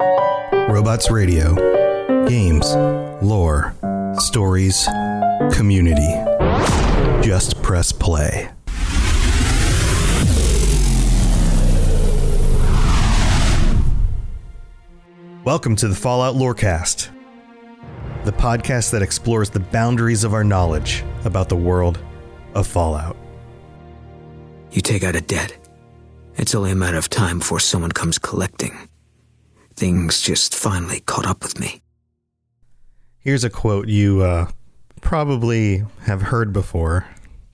Robots Radio. Games, lore, stories, community. Just press play. Welcome to the Fallout Lorecast, the podcast that explores the boundaries of our knowledge about the world of Fallout. You take out a debt. It's only a matter of time before someone comes collecting. Things just finally caught up with me. Here's a quote you uh, probably have heard before.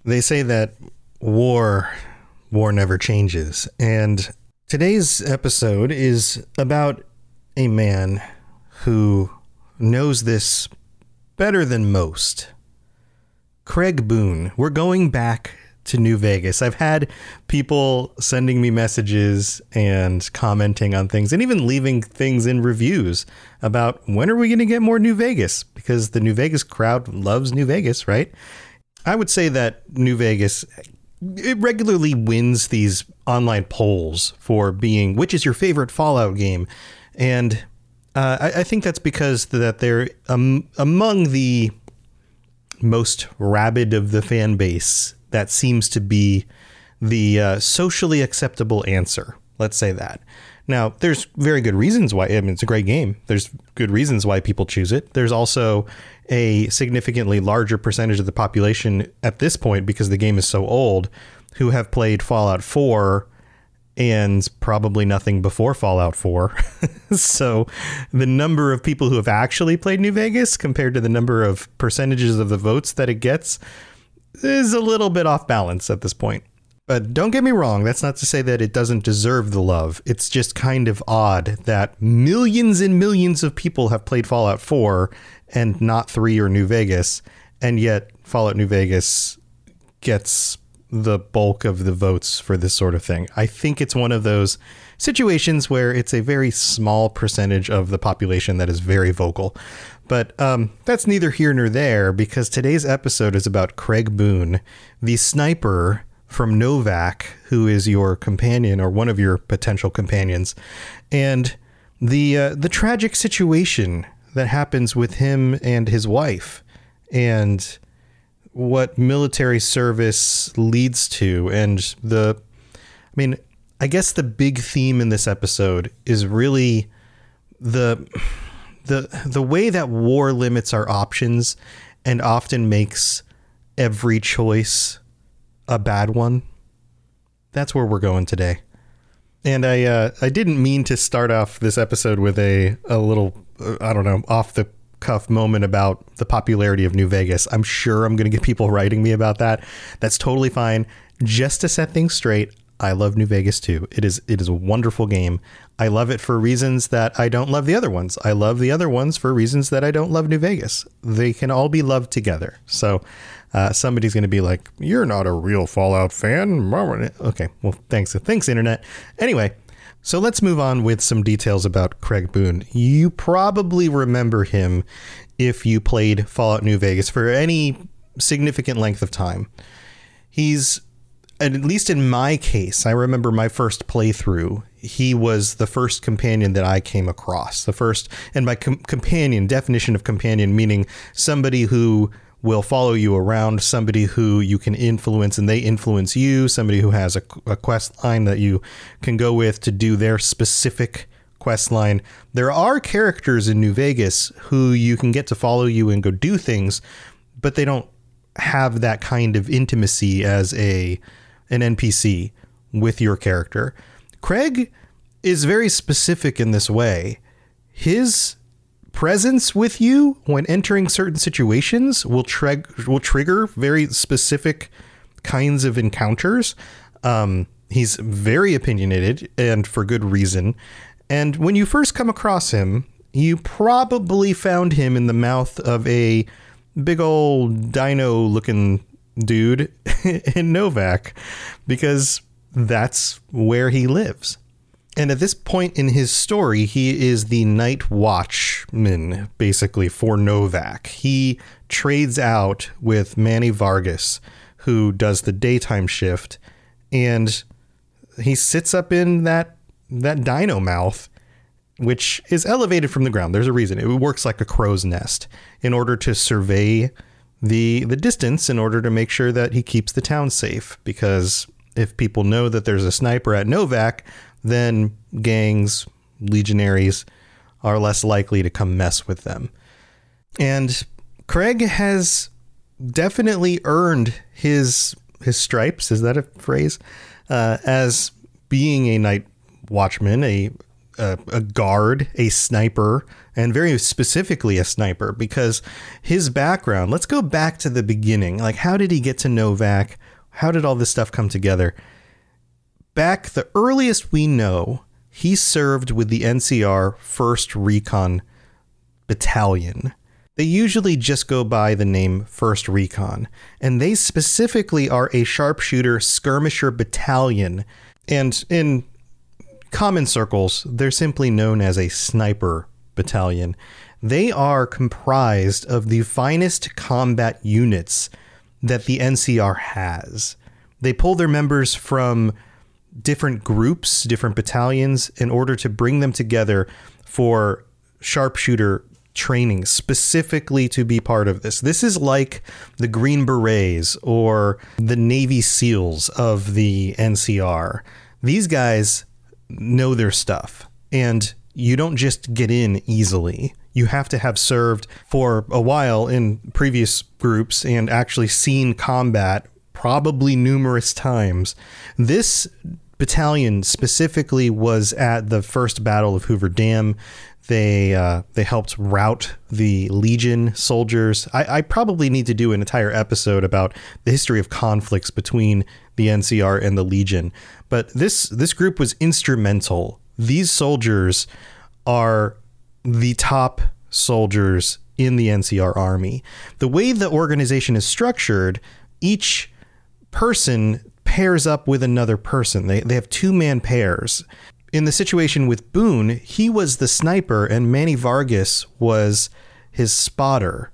They say that war, war never changes. And today's episode is about a man who knows this better than most. Craig Boone. We're going back to New Vegas. I've had people sending me messages and commenting on things and even leaving things in reviews about when are we going to get more New Vegas because the New Vegas crowd loves New Vegas, right? I would say that New Vegas it regularly wins these online polls for being which is your favorite Fallout game, and uh, I, I, think that's because that they're um, among the most rabid of the fan base that seems to be the uh, socially acceptable answer. Let's say that. Now, there's very good reasons why. I mean, it's a great game. There's good reasons why people choose it. There's also a significantly larger percentage of the population at this point, because the game is so old, who have played Fallout 4 and probably nothing before Fallout 4. so the number of people who have actually played New Vegas compared to the number of percentages of the votes that it gets is a little bit off balance at this point. But don't get me wrong, that's not to say that it doesn't deserve the love. It's just kind of odd that millions and millions of people have played Fallout 4 and not 3 or New Vegas, and yet Fallout New Vegas gets the bulk of the votes for this sort of thing. I think it's one of those situations where it's a very small percentage of the population that is very vocal. But um, that's neither here nor there because today's episode is about Craig Boone, the sniper from Novac, who is your companion or one of your potential companions, and the uh, the tragic situation that happens with him and his wife, and what military service leads to, and the, I mean, I guess the big theme in this episode is really the the the way that war limits our options and often makes every choice a bad one. That's where we're going today. And I uh, I didn't mean to start off this episode with a a little uh, I don't know off the cuff moment about the popularity of New Vegas. I'm sure I'm going to get people writing me about that. That's totally fine. Just to set things straight, I love New Vegas too. It is it is a wonderful game. I love it for reasons that I don't love the other ones. I love the other ones for reasons that I don't love New Vegas. They can all be loved together. So uh, somebody's going to be like, "You're not a real Fallout fan." Okay, well, thanks, thanks, internet. Anyway, so let's move on with some details about Craig Boone. You probably remember him if you played Fallout New Vegas for any significant length of time. He's at least in my case, I remember my first playthrough. He was the first companion that I came across. The first, and by com- companion, definition of companion meaning somebody who will follow you around, somebody who you can influence and they influence you, somebody who has a, a quest line that you can go with to do their specific quest line. There are characters in New Vegas who you can get to follow you and go do things, but they don't have that kind of intimacy as a an NPC with your character. Craig is very specific in this way. His presence with you when entering certain situations will, will trigger very specific kinds of encounters. Um, he's very opinionated and for good reason. And when you first come across him, you probably found him in the mouth of a big old dino looking dude in Novac because that's where he lives. And at this point in his story, he is the night watchman, basically, for Novac. He trades out with Manny Vargas, who does the daytime shift, and he sits up in that that dino mouth, which is elevated from the ground. There's a reason. It works like a crow's nest in order to survey the the distance in order to make sure that he keeps the town safe because if people know that there's a sniper at Novac, then gangs, legionaries are less likely to come mess with them. And Craig has definitely earned his his stripes. Is that a phrase? Uh, as being a night watchman, a, a a guard, a sniper, and very specifically a sniper, because his background. Let's go back to the beginning. Like, how did he get to Novac? How did all this stuff come together? Back the earliest we know, he served with the NCR 1st Recon Battalion. They usually just go by the name 1st Recon, and they specifically are a sharpshooter skirmisher battalion. And in common circles, they're simply known as a sniper battalion. They are comprised of the finest combat units that the NCR has. They pull their members from different groups, different battalions, in order to bring them together for sharpshooter training specifically to be part of this. This is like the Green Berets or the Navy SEALs of the NCR. These guys know their stuff, and you don't just get in easily. You have to have served for a while in previous groups and actually seen combat probably numerous times. This battalion specifically was at the first battle of Hoover Dam. They uh, they helped rout the Legion soldiers. I, I, probably need to do an entire episode about the history of conflicts between the NCR and the Legion. But this this group was instrumental. These soldiers are the top soldiers in the NCR army. The way the organization is structured, each person pairs up with another person. They, they have two man pairs. In the situation with Boone, he was the sniper and Manny Vargas was his spotter.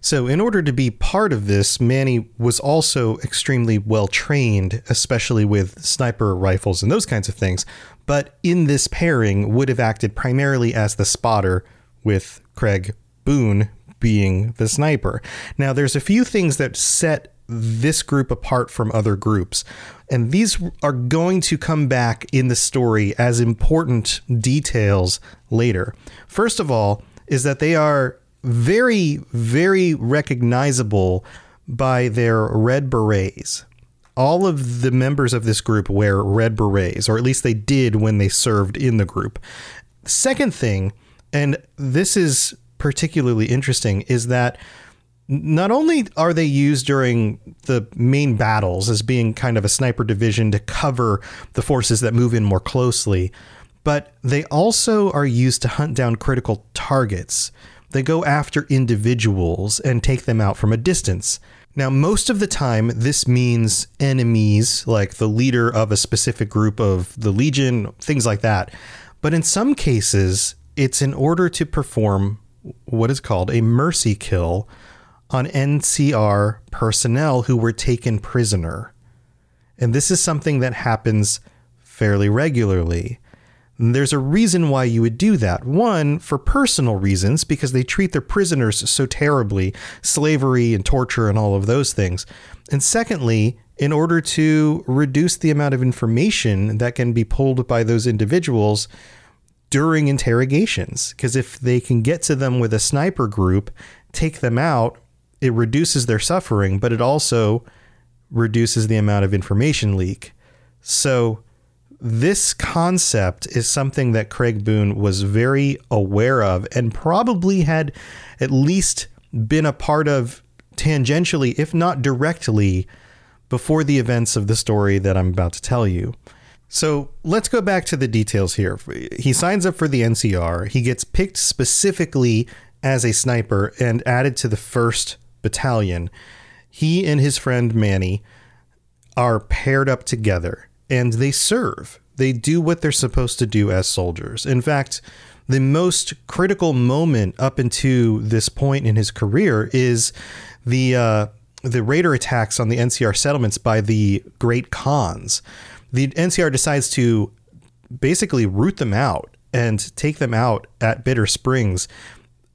So, in order to be part of this, Manny was also extremely well trained, especially with sniper rifles and those kinds of things. But in this pairing, would have acted primarily as the spotter, with Craig Boone being the sniper. Now, there's a few things that set this group apart from other groups. And these are going to come back in the story as important details later. First of all, is that they are very, very recognizable by their red berets. All of the members of this group wear red berets, or at least they did when they served in the group. Second thing, and this is particularly interesting, is that not only are they used during the main battles as being kind of a sniper division to cover the forces that move in more closely, but they also are used to hunt down critical targets. They go after individuals and take them out from a distance. Now, most of the time, this means enemies, like the leader of a specific group of the Legion, things like that. But in some cases, it's in order to perform what is called a mercy kill on NCR personnel who were taken prisoner. And this is something that happens fairly regularly. There's a reason why you would do that. One, for personal reasons, because they treat their prisoners so terribly, slavery and torture and all of those things. And secondly, in order to reduce the amount of information that can be pulled by those individuals during interrogations. Because if they can get to them with a sniper group, take them out, it reduces their suffering, but it also reduces the amount of information leak. So this concept is something that Craig Boone was very aware of and probably had at least been a part of tangentially, if not directly, before the events of the story that I'm about to tell you. So let's go back to the details here. He signs up for the NCR. He gets picked specifically as a sniper and added to the first battalion. He and his friend Manny are paired up together and they serve. They do what they're supposed to do as soldiers. In fact, the most critical moment up into this point in his career is the uh, the raider attacks on the NCR settlements by the Great Khans the NCR decides to basically root them out and take them out at Bitter Springs,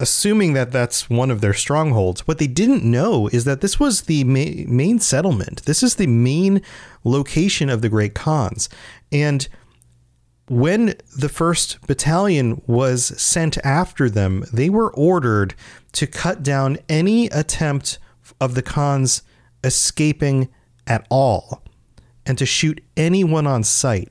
assuming that that's one of their strongholds. What they didn't know is that this was the ma- main settlement. This is the main location of the Great Khans. And when the first battalion was sent after them, they were ordered to cut down any attempt of the Khans escaping at all and to shoot anyone on sight.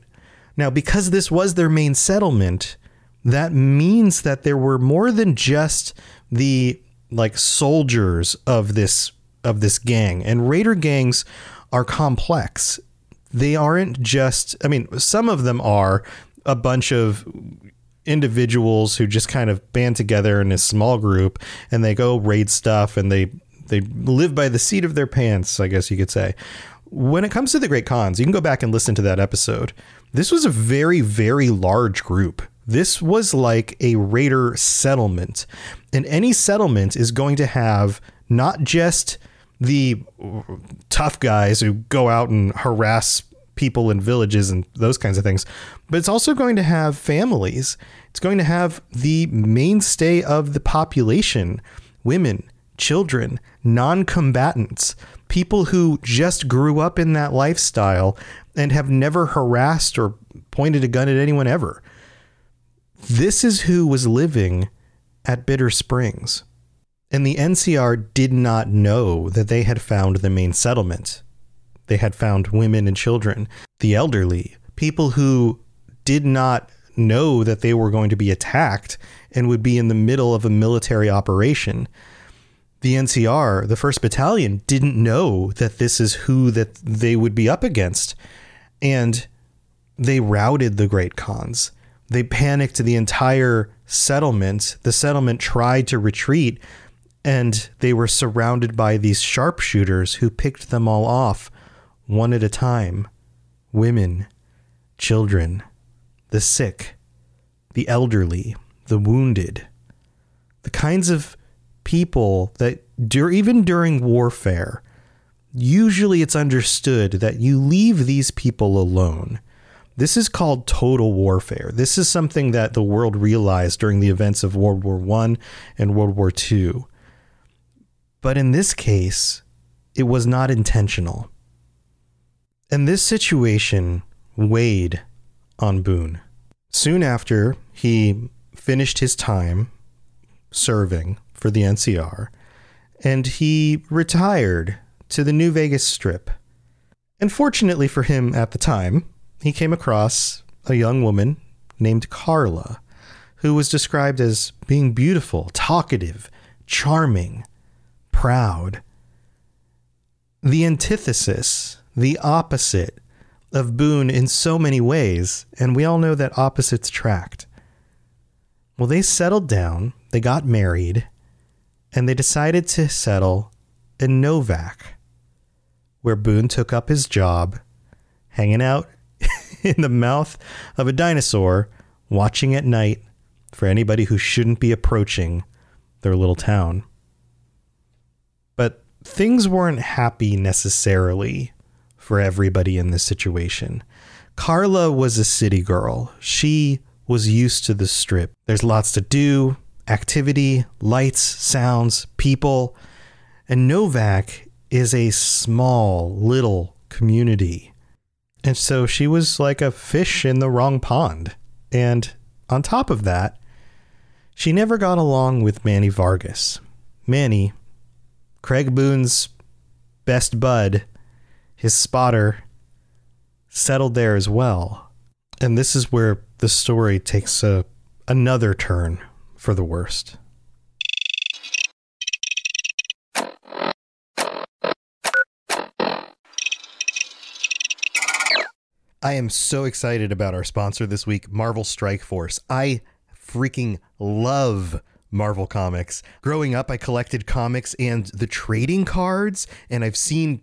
Now, because this was their main settlement, that means that there were more than just the like soldiers of this of this gang. And raider gangs are complex. They aren't just I mean, some of them are a bunch of individuals who just kind of band together in a small group and they go raid stuff and they they live by the seat of their pants, I guess you could say when it comes to the Great Khans you can go back and listen to that episode. This was a very, very large group. This was like a raider settlement. And any settlement is going to have not just the tough guys who go out and harass people in villages and those kinds of things, but it's also going to have families. It's going to have the mainstay of the population women, children, non combatants people who just grew up in that lifestyle and have never harassed or pointed a gun at anyone ever. This is who was living at Bitter Springs. And the NCR did not know that they had found the main settlement. They had found women and children, the elderly, people who did not know that they were going to be attacked and would be in the middle of a military operation the NCR, the first battalion, didn't know that this is who that they would be up against. And they routed the Great Khans. They panicked the entire settlement. The settlement tried to retreat, and they were surrounded by these sharpshooters who picked them all off one at a time women, children, the sick, the elderly, the wounded. The kinds of people that dur- even during warfare, usually it's understood that you leave these people alone. This is called total warfare. This is something that the world realized during the events of World War I and World War II. But in this case, it was not intentional. And this situation weighed on Boone. Soon after he finished his time serving for the NCR, and he retired to the New Vegas Strip. And fortunately for him at the time, he came across a young woman named Carla, who was described as being beautiful, talkative, charming, proud. The antithesis, the opposite of Boone in so many ways, and we all know that opposites attract. Well, they settled down, they got married, and they decided to settle in Novac, where Boone took up his job hanging out in the mouth of a dinosaur, watching at night for anybody who shouldn't be approaching their little town. But things weren't happy necessarily for everybody in this situation. Carla was a city girl. She was used to the strip. There's lots to do, activity, lights, sounds, people. And Novac is a small, little community. And so she was like a fish in the wrong pond. And on top of that, she never got along with Manny Vargas. Manny, Craig Boone's best bud, his spotter, settled there as well. And this is where the story takes a another turn for the worst. I am so excited about our sponsor this week, Marvel Strike Force. I freaking love Marvel Comics. Growing up, I collected comics and the trading cards, and I've seen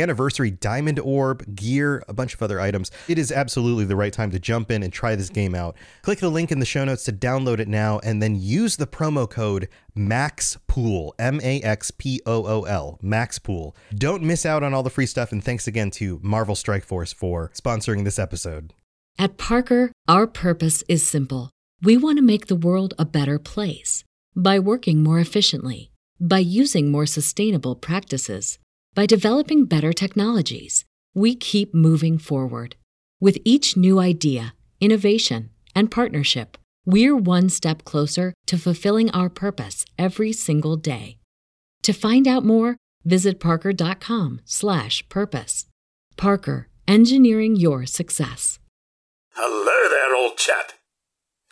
anniversary diamond orb, gear, a bunch of other items. It is absolutely the right time to jump in and try this game out. Click the link in the show notes to download it now and then use the promo code MAXPOOL, M A X P O O L, MAXPOOL. Don't miss out on all the free stuff and thanks again to Marvel Strike Force for sponsoring this episode. At Parker, our purpose is simple. We want to make the world a better place by working more efficiently, by using more sustainable practices, by developing better technologies. We keep moving forward. With each new idea, innovation, and partnership, we're one step closer to fulfilling our purpose every single day. To find out more, visit parker.com/purpose. Parker, engineering your success. Hello there, old chap.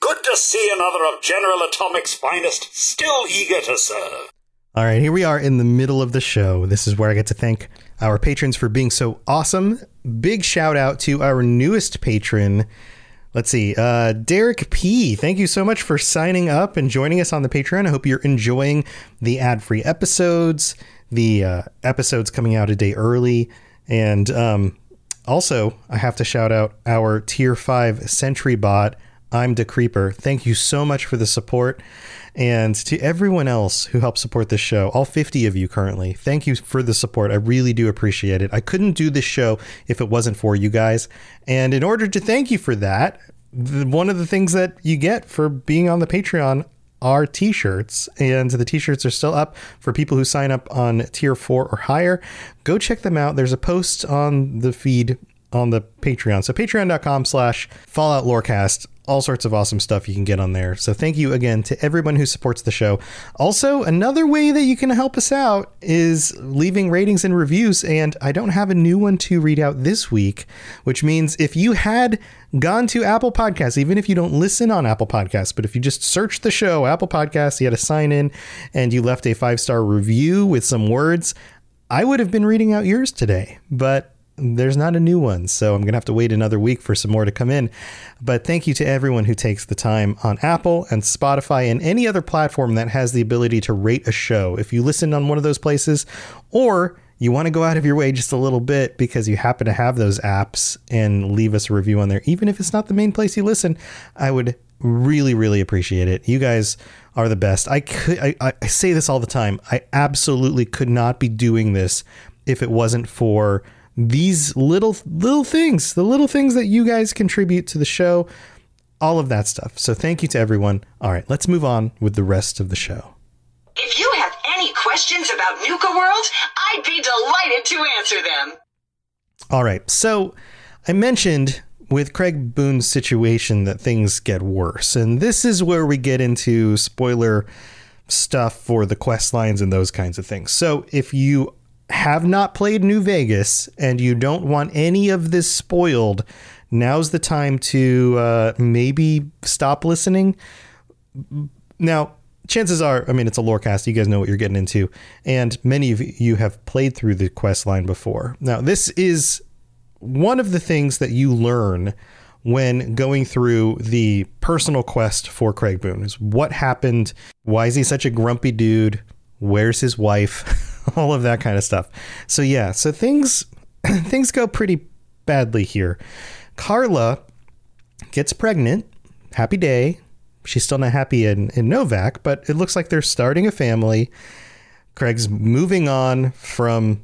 Good to see another of General Atomic's finest, still eager to serve. All right, here we are in the middle of the show. This is where I get to thank our patrons for being so awesome. Big shout out to our newest patron. Let's see, uh, Derek P. Thank you so much for signing up and joining us on the Patreon. I hope you're enjoying the ad free episodes, the uh, episodes coming out a day early. And um, also, I have to shout out our tier five Sentry bot. I'm the Creeper. Thank you so much for the support. And to everyone else who helped support this show, all 50 of you currently, thank you for the support. I really do appreciate it. I couldn't do this show if it wasn't for you guys. And in order to thank you for that, one of the things that you get for being on the Patreon are t-shirts and the t-shirts are still up for people who sign up on tier 4 or higher go check them out there's a post on the feed on the patreon so patreon.com slash fallout lorecast all sorts of awesome stuff you can get on there. So thank you again to everyone who supports the show. Also, another way that you can help us out is leaving ratings and reviews. And I don't have a new one to read out this week, which means if you had gone to Apple Podcasts, even if you don't listen on Apple Podcasts, but if you just search the show, Apple Podcasts, you had to sign in and you left a five star review with some words, I would have been reading out yours today. But there's not a new one, so I'm going to have to wait another week for some more to come in. But thank you to everyone who takes the time on Apple and Spotify and any other platform that has the ability to rate a show. If you listen on one of those places, or you want to go out of your way just a little bit because you happen to have those apps and leave us a review on there, even if it's not the main place you listen, I would really, really appreciate it. You guys are the best. I could, I, I say this all the time. I absolutely could not be doing this if it wasn't for these little little things, the little things that you guys contribute to the show, all of that stuff. So thank you to everyone. All right, let's move on with the rest of the show. If you have any questions about Nuka World, I'd be delighted to answer them. All right, so I mentioned with Craig Boone's situation that things get worse, and this is where we get into spoiler stuff for the quest lines and those kinds of things. So if you have not played New Vegas and you don't want any of this spoiled, now's the time to uh, maybe stop listening. Now, chances are, I mean, it's a lore cast. You guys know what you're getting into, and many of you have played through the quest line before. Now, this is one of the things that you learn when going through the personal quest for Craig Boone is what happened. Why is he such a grumpy dude? Where's his wife? all of that kind of stuff. So yeah, so things things go pretty badly here. Carla gets pregnant. Happy day. She's still not happy in, in Novac, but it looks like they're starting a family. Craig's moving on from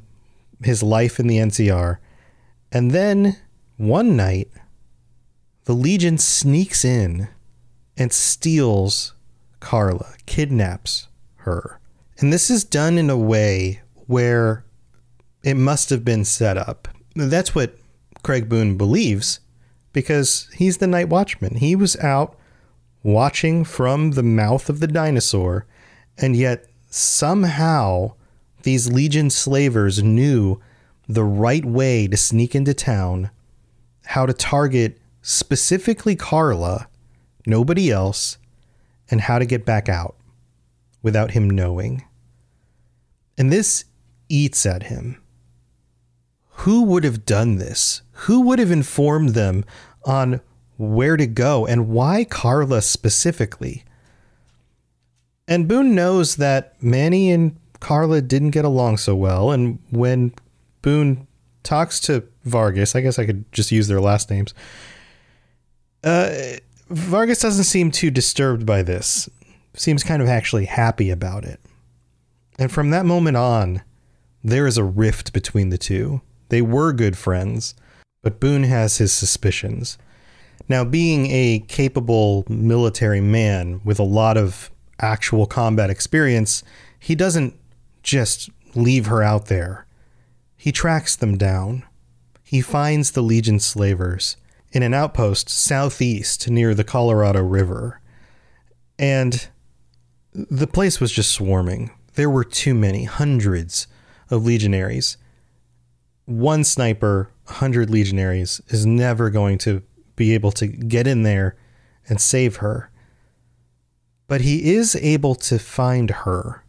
his life in the NCR. And then one night, the Legion sneaks in and steals Carla, kidnaps her. And this is done in a way where it must have been set up. That's what Craig Boone believes because he's the night watchman. He was out watching from the mouth of the dinosaur, and yet somehow these Legion slavers knew the right way to sneak into town, how to target specifically Carla, nobody else, and how to get back out without him knowing. And this eats at him. Who would have done this? Who would have informed them on where to go and why Carla specifically? And Boone knows that Manny and Carla didn't get along so well. And when Boone talks to Vargas, I guess I could just use their last names. Uh, Vargas doesn't seem too disturbed by this. Seems kind of actually happy about it. And from that moment on, there is a rift between the two. They were good friends, but Boone has his suspicions. Now, being a capable military man with a lot of actual combat experience, he doesn't just leave her out there. He tracks them down. He finds the Legion slavers in an outpost southeast near the Colorado River. And the place was just swarming. There were too many, hundreds of legionaries. One sniper, 100 legionaries, is never going to be able to get in there and save her. But he is able to find her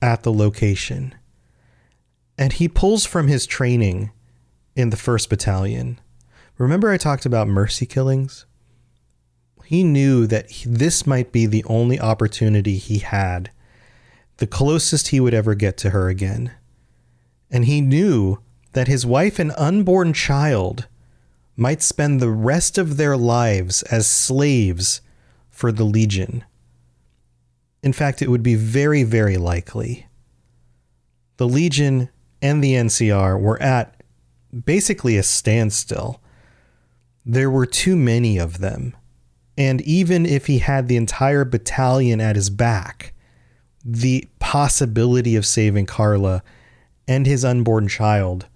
at the location. And he pulls from his training in the 1st Battalion. Remember, I talked about mercy killings? He knew that this might be the only opportunity he had, the closest he would ever get to her again. And he knew that his wife and unborn child might spend the rest of their lives as slaves for the Legion. In fact, it would be very, very likely. The Legion and the NCR were at basically a standstill. There were too many of them. And even if he had the entire battalion at his back, the possibility of saving Carla and his unborn child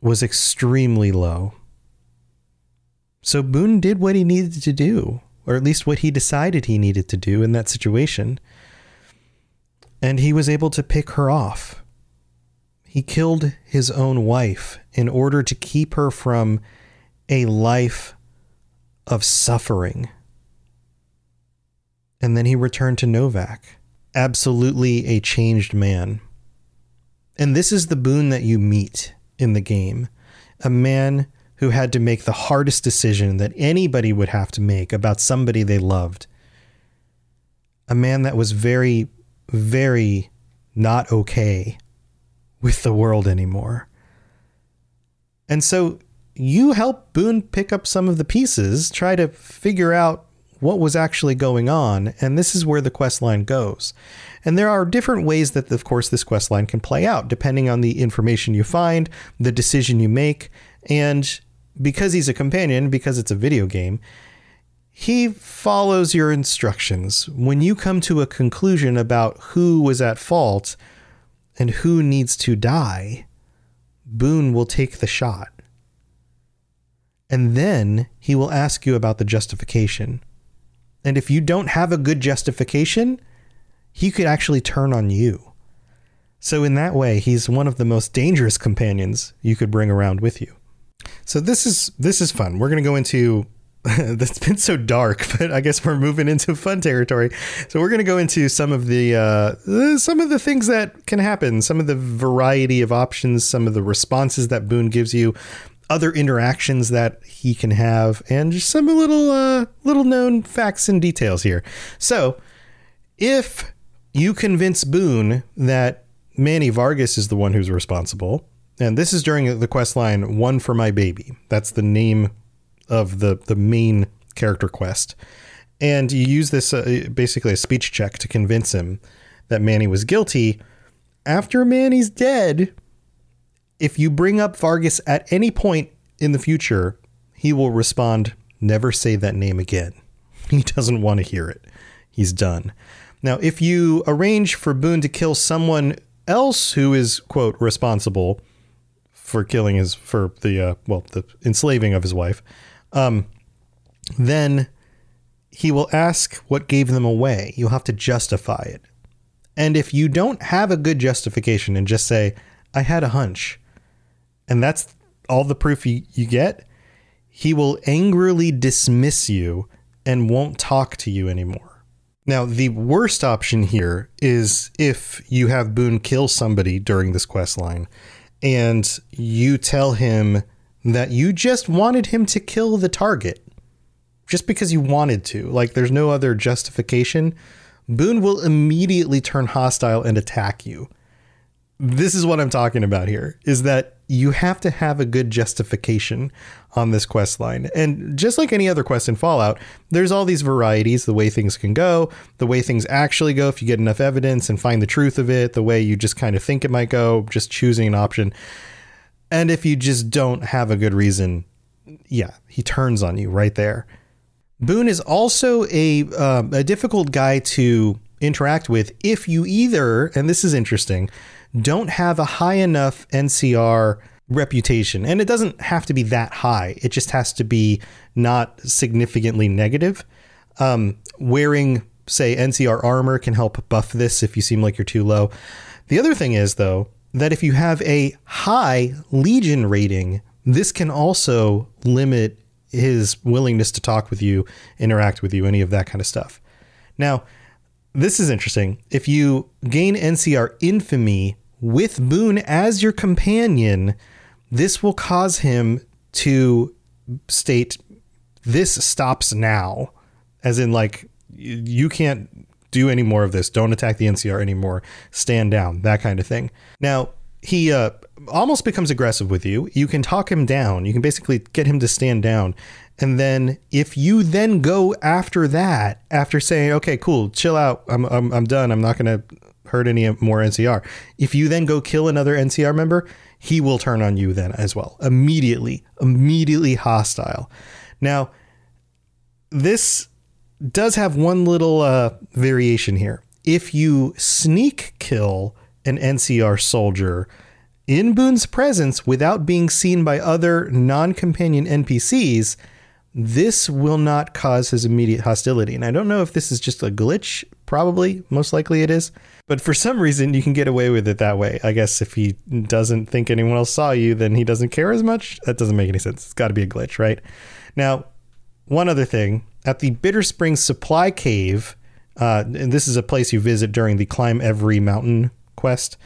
was extremely low. So Boone did what he needed to do, or at least what he decided he needed to do in that situation. And he was able to pick her off. He killed his own wife in order to keep her from a life of suffering. And then he returned to Novac, absolutely a changed man. And this is the Boone that you meet in the game a man who had to make the hardest decision that anybody would have to make about somebody they loved. A man that was very, very not okay with the world anymore. And so you help Boone pick up some of the pieces, try to figure out what was actually going on, and this is where the quest line goes. And there are different ways that, of course, this quest line can play out, depending on the information you find, the decision you make, and because he's a companion, because it's a video game, he follows your instructions. When you come to a conclusion about who was at fault and who needs to die, Boone will take the shot. And then he will ask you about the justification. And if you don't have a good justification, he could actually turn on you. So, in that way, he's one of the most dangerous companions you could bring around with you. So this is this is fun. We're gonna go into that's been so dark, but I guess we're moving into fun territory. So we're going to go into some of the uh, some of the things that can happen, some of the variety of options, some of the responses that Boone gives you, other interactions that he can have, and just some little uh, little known facts and details here. So if you convince Boone that Manny Vargas is the one who's responsible, and this is during the quest line One for My Baby. That's the name of the, the main character quest. And you use this uh, basically a speech check to convince him that Manny was guilty. After Manny's dead, if you bring up Vargas at any point in the future, he will respond, Never say that name again. He doesn't want to hear it. He's done. Now, if you arrange for Boone to kill someone else who is, quote, responsible, for killing his for the uh, well the enslaving of his wife, um, then he will ask what gave them away. You'll have to justify it. And if you don't have a good justification and just say, I had a hunch, and that's all the proof you, get, he will angrily dismiss you and won't talk to you anymore. Now, the worst option here is if you have Boone kill somebody during this quest line and you tell him that you just wanted him to kill the target just because you wanted to. Like there's no other justification. Boone will immediately turn hostile and attack you. This is what I'm talking about here is that you have to have a good justification on this quest line. And just like any other quest in Fallout, there's all these varieties, the way things can go, the way things actually go if you get enough evidence and find the truth of it, the way you just kind of think it might go, just choosing an option. And if you just don't have a good reason, yeah, he turns on you right there. Boone is also a uh, a difficult guy to interact with if you either, and this is interesting, don't have a high enough NCR reputation. And it doesn't have to be that high. It just has to be not significantly negative. Um, wearing, say, NCR armor can help buff this if you seem like you're too low. The other thing is, though, that if you have a high Legion rating, this can also limit his willingness to talk with you, interact with you, any of that kind of stuff. Now, this is interesting. If you gain NCR infamy with Boone as your companion, this will cause him to state this stops now, as in like you can't do any more of this. Don't attack the NCR anymore. Stand down. That kind of thing. Now he uh, almost becomes aggressive with you. You can talk him down. You can basically get him to stand down. And then if you then go after that, after saying, okay, cool, chill out, I'm, I'm, I'm done, I'm not going to hurt any more NCR. If you then go kill another NCR member, he will turn on you then as well. Immediately, immediately hostile. Now, this does have one little uh, variation here. If you sneak kill an NCR soldier in Boone's presence without being seen by other non companion NPCs, this will not cause his immediate hostility. And I don't know if this is just a glitch, probably, most likely it is. But for some reason, you can get away with it that way. I guess if he doesn't think anyone else saw you, then he doesn't care as much. That doesn't make any sense. It's got to be a glitch, right? Now, one other thing at the Bitter Springs Supply Cave, uh, and this is a place you visit during the Climb Every Mountain quest,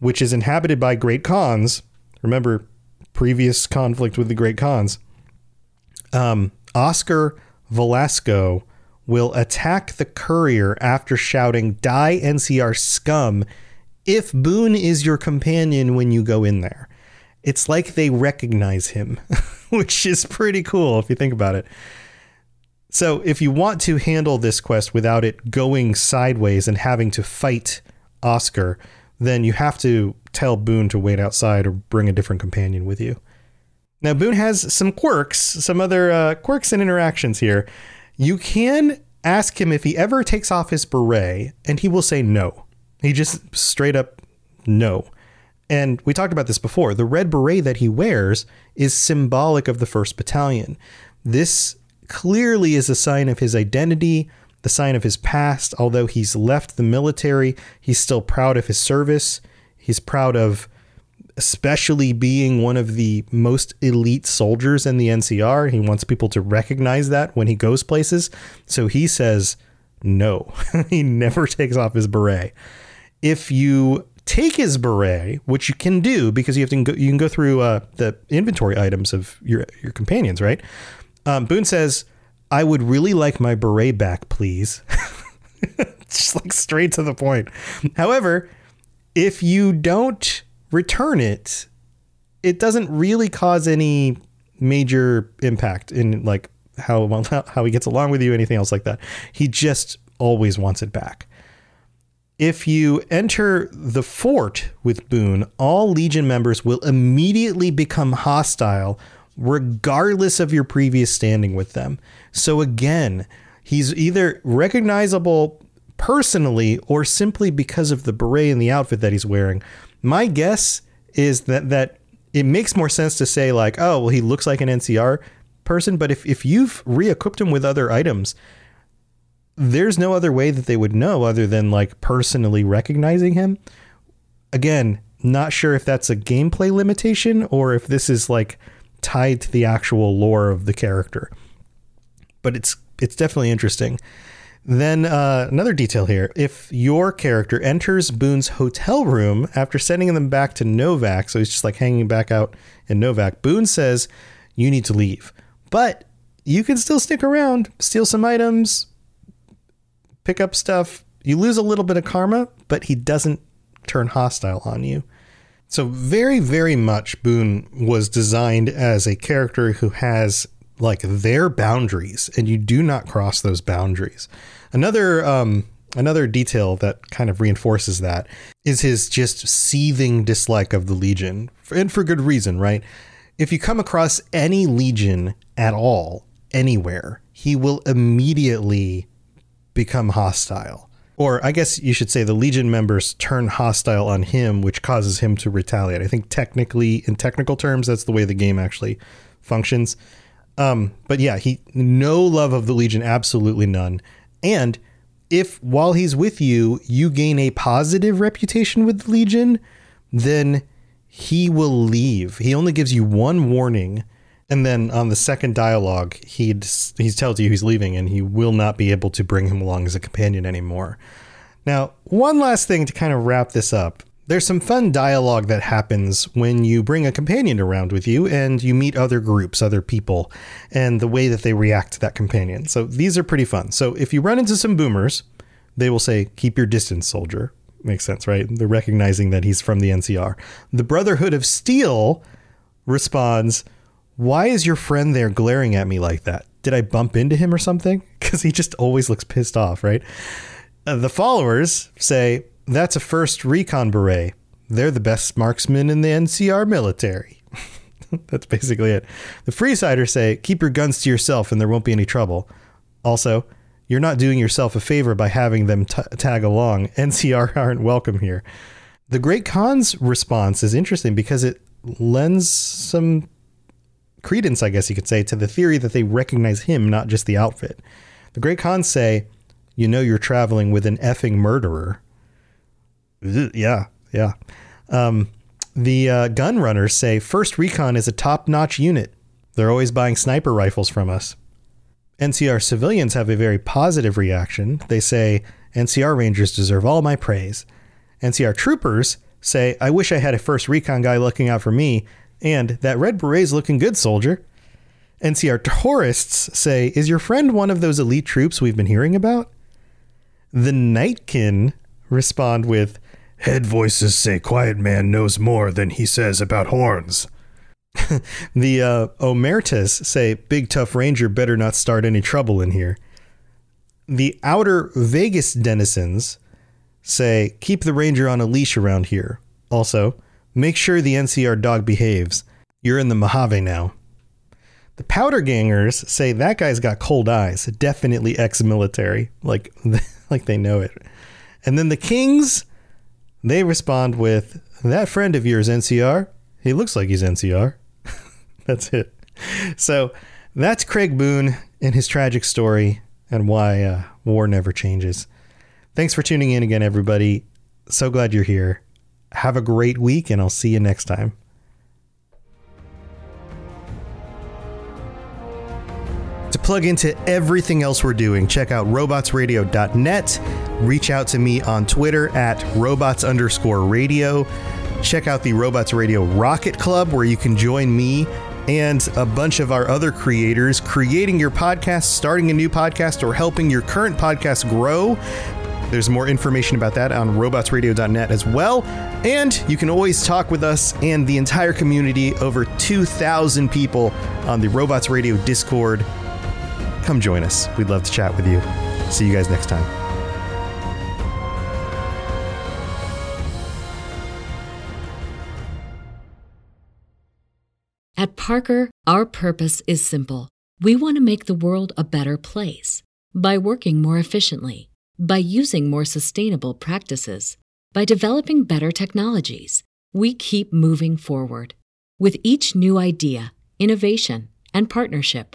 which is inhabited by Great Khans. Remember, previous conflict with the Great Khans. Um, Oscar Velasco will attack the courier after shouting, Die NCR scum, if Boone is your companion when you go in there. It's like they recognize him, which is pretty cool if you think about it. So, if you want to handle this quest without it going sideways and having to fight Oscar, then you have to tell Boone to wait outside or bring a different companion with you. Now, Boone has some quirks, some other uh, quirks and interactions here. You can ask him if he ever takes off his beret, and he will say no. He just straight up no. And we talked about this before. The red beret that he wears is symbolic of the 1st Battalion. This clearly is a sign of his identity, the sign of his past. Although he's left the military, he's still proud of his service. He's proud of especially being one of the most elite soldiers in the NCR. He wants people to recognize that when he goes places. So he says no. he never takes off his beret. If you take his beret, which you can do because you have to go, you can go through uh, the inventory items of your your companions, right? Um, Boone says, "I would really like my beret back, please." Just like straight to the point. However, if you don't return it, it doesn't really cause any major impact in like how how he gets along with you, anything else like that. He just always wants it back. If you enter the fort with Boone, all Legion members will immediately become hostile, regardless of your previous standing with them. So again, he's either recognizable personally or simply because of the beret and the outfit that he's wearing. My guess is that that it makes more sense to say like, oh, well, he looks like an NCR person. But if if you've re-equipped him with other items, there's no other way that they would know other than like personally recognizing him. Again, not sure if that's a gameplay limitation or if this is like tied to the actual lore of the character. But it's it's definitely interesting. Then uh, another detail here: if your character enters Boone's hotel room after sending them back to Novac, so he's just like hanging back out in Novac. Boone says you need to leave, but you can still stick around, steal some items, pick up stuff. You lose a little bit of karma, but he doesn't turn hostile on you. So very, very much Boone was designed as a character who has like their boundaries, and you do not cross those boundaries. Another um, another detail that kind of reinforces that is his just seething dislike of the Legion, and for good reason, right? If you come across any Legion at all, anywhere, he will immediately become hostile. Or I guess you should say the Legion members turn hostile on him, which causes him to retaliate. I think technically, in technical terms, that's the way the game actually functions. Um, but yeah, he no love of the Legion, absolutely none. And if while he's with you, you gain a positive reputation with the Legion, then he will leave. He only gives you one warning, and then on the second dialogue, he tells you he's leaving, and he will not be able to bring him along as a companion anymore. Now, one last thing to kind of wrap this up. There's some fun dialogue that happens when you bring a companion around with you and you meet other groups, other people, and the way that they react to that companion. So these are pretty fun. So if you run into some boomers, they will say, Keep your distance, soldier. Makes sense, right? They're recognizing that he's from the NCR. The Brotherhood of Steel responds, Why is your friend there glaring at me like that? Did I bump into him or something? Because he just always looks pissed off, right? Uh, the followers say, that's a first recon beret. They're the best marksmen in the NCR military. That's basically it. The Freesiders say, keep your guns to yourself and there won't be any trouble. Also, you're not doing yourself a favor by having them t- tag along. NCR aren't welcome here. The Great Khan's response is interesting because it lends some credence, I guess you could say, to the theory that they recognize him, not just the outfit. The Great Khans say, you know you're traveling with an effing murderer. Yeah, yeah. Um, the uh, gun runners say First Recon is a top notch unit. They're always buying sniper rifles from us. NCR civilians have a very positive reaction. They say NCR Rangers deserve all my praise. NCR troopers say, I wish I had a first recon guy looking out for me, and that red beret's looking good, soldier. NCR tourists say, Is your friend one of those elite troops we've been hearing about? The Nightkin respond with, Head voices say Quiet Man knows more than he says about horns. the uh, Omertas say Big Tough Ranger better not start any trouble in here. The outer Vegas denizens say keep the Ranger on a leash around here. Also, make sure the NCR dog behaves. You're in the Mojave now. The Powder Gangers say that guy's got cold eyes, definitely ex-military, like like they know it. And then the Kings they respond with, That friend of yours, NCR, he looks like he's NCR. that's it. So that's Craig Boone and his tragic story and why uh, war never changes. Thanks for tuning in again, everybody. So glad you're here. Have a great week, and I'll see you next time. Plug into everything else we're doing, check out robotsradio.net. Reach out to me on Twitter at robots underscore radio. Check out the Robots Radio Rocket Club, where you can join me and a bunch of our other creators creating your podcast, starting a new podcast, or helping your current podcast grow. There's more information about that on robotsradio.net as well. And you can always talk with us and the entire community, over 2,000 people on the Robots Radio Discord come join us. We'd love to chat with you. See you guys next time. At Parker, our purpose is simple. We want to make the world a better place by working more efficiently, by using more sustainable practices, by developing better technologies. We keep moving forward With each new idea, innovation, and partnership,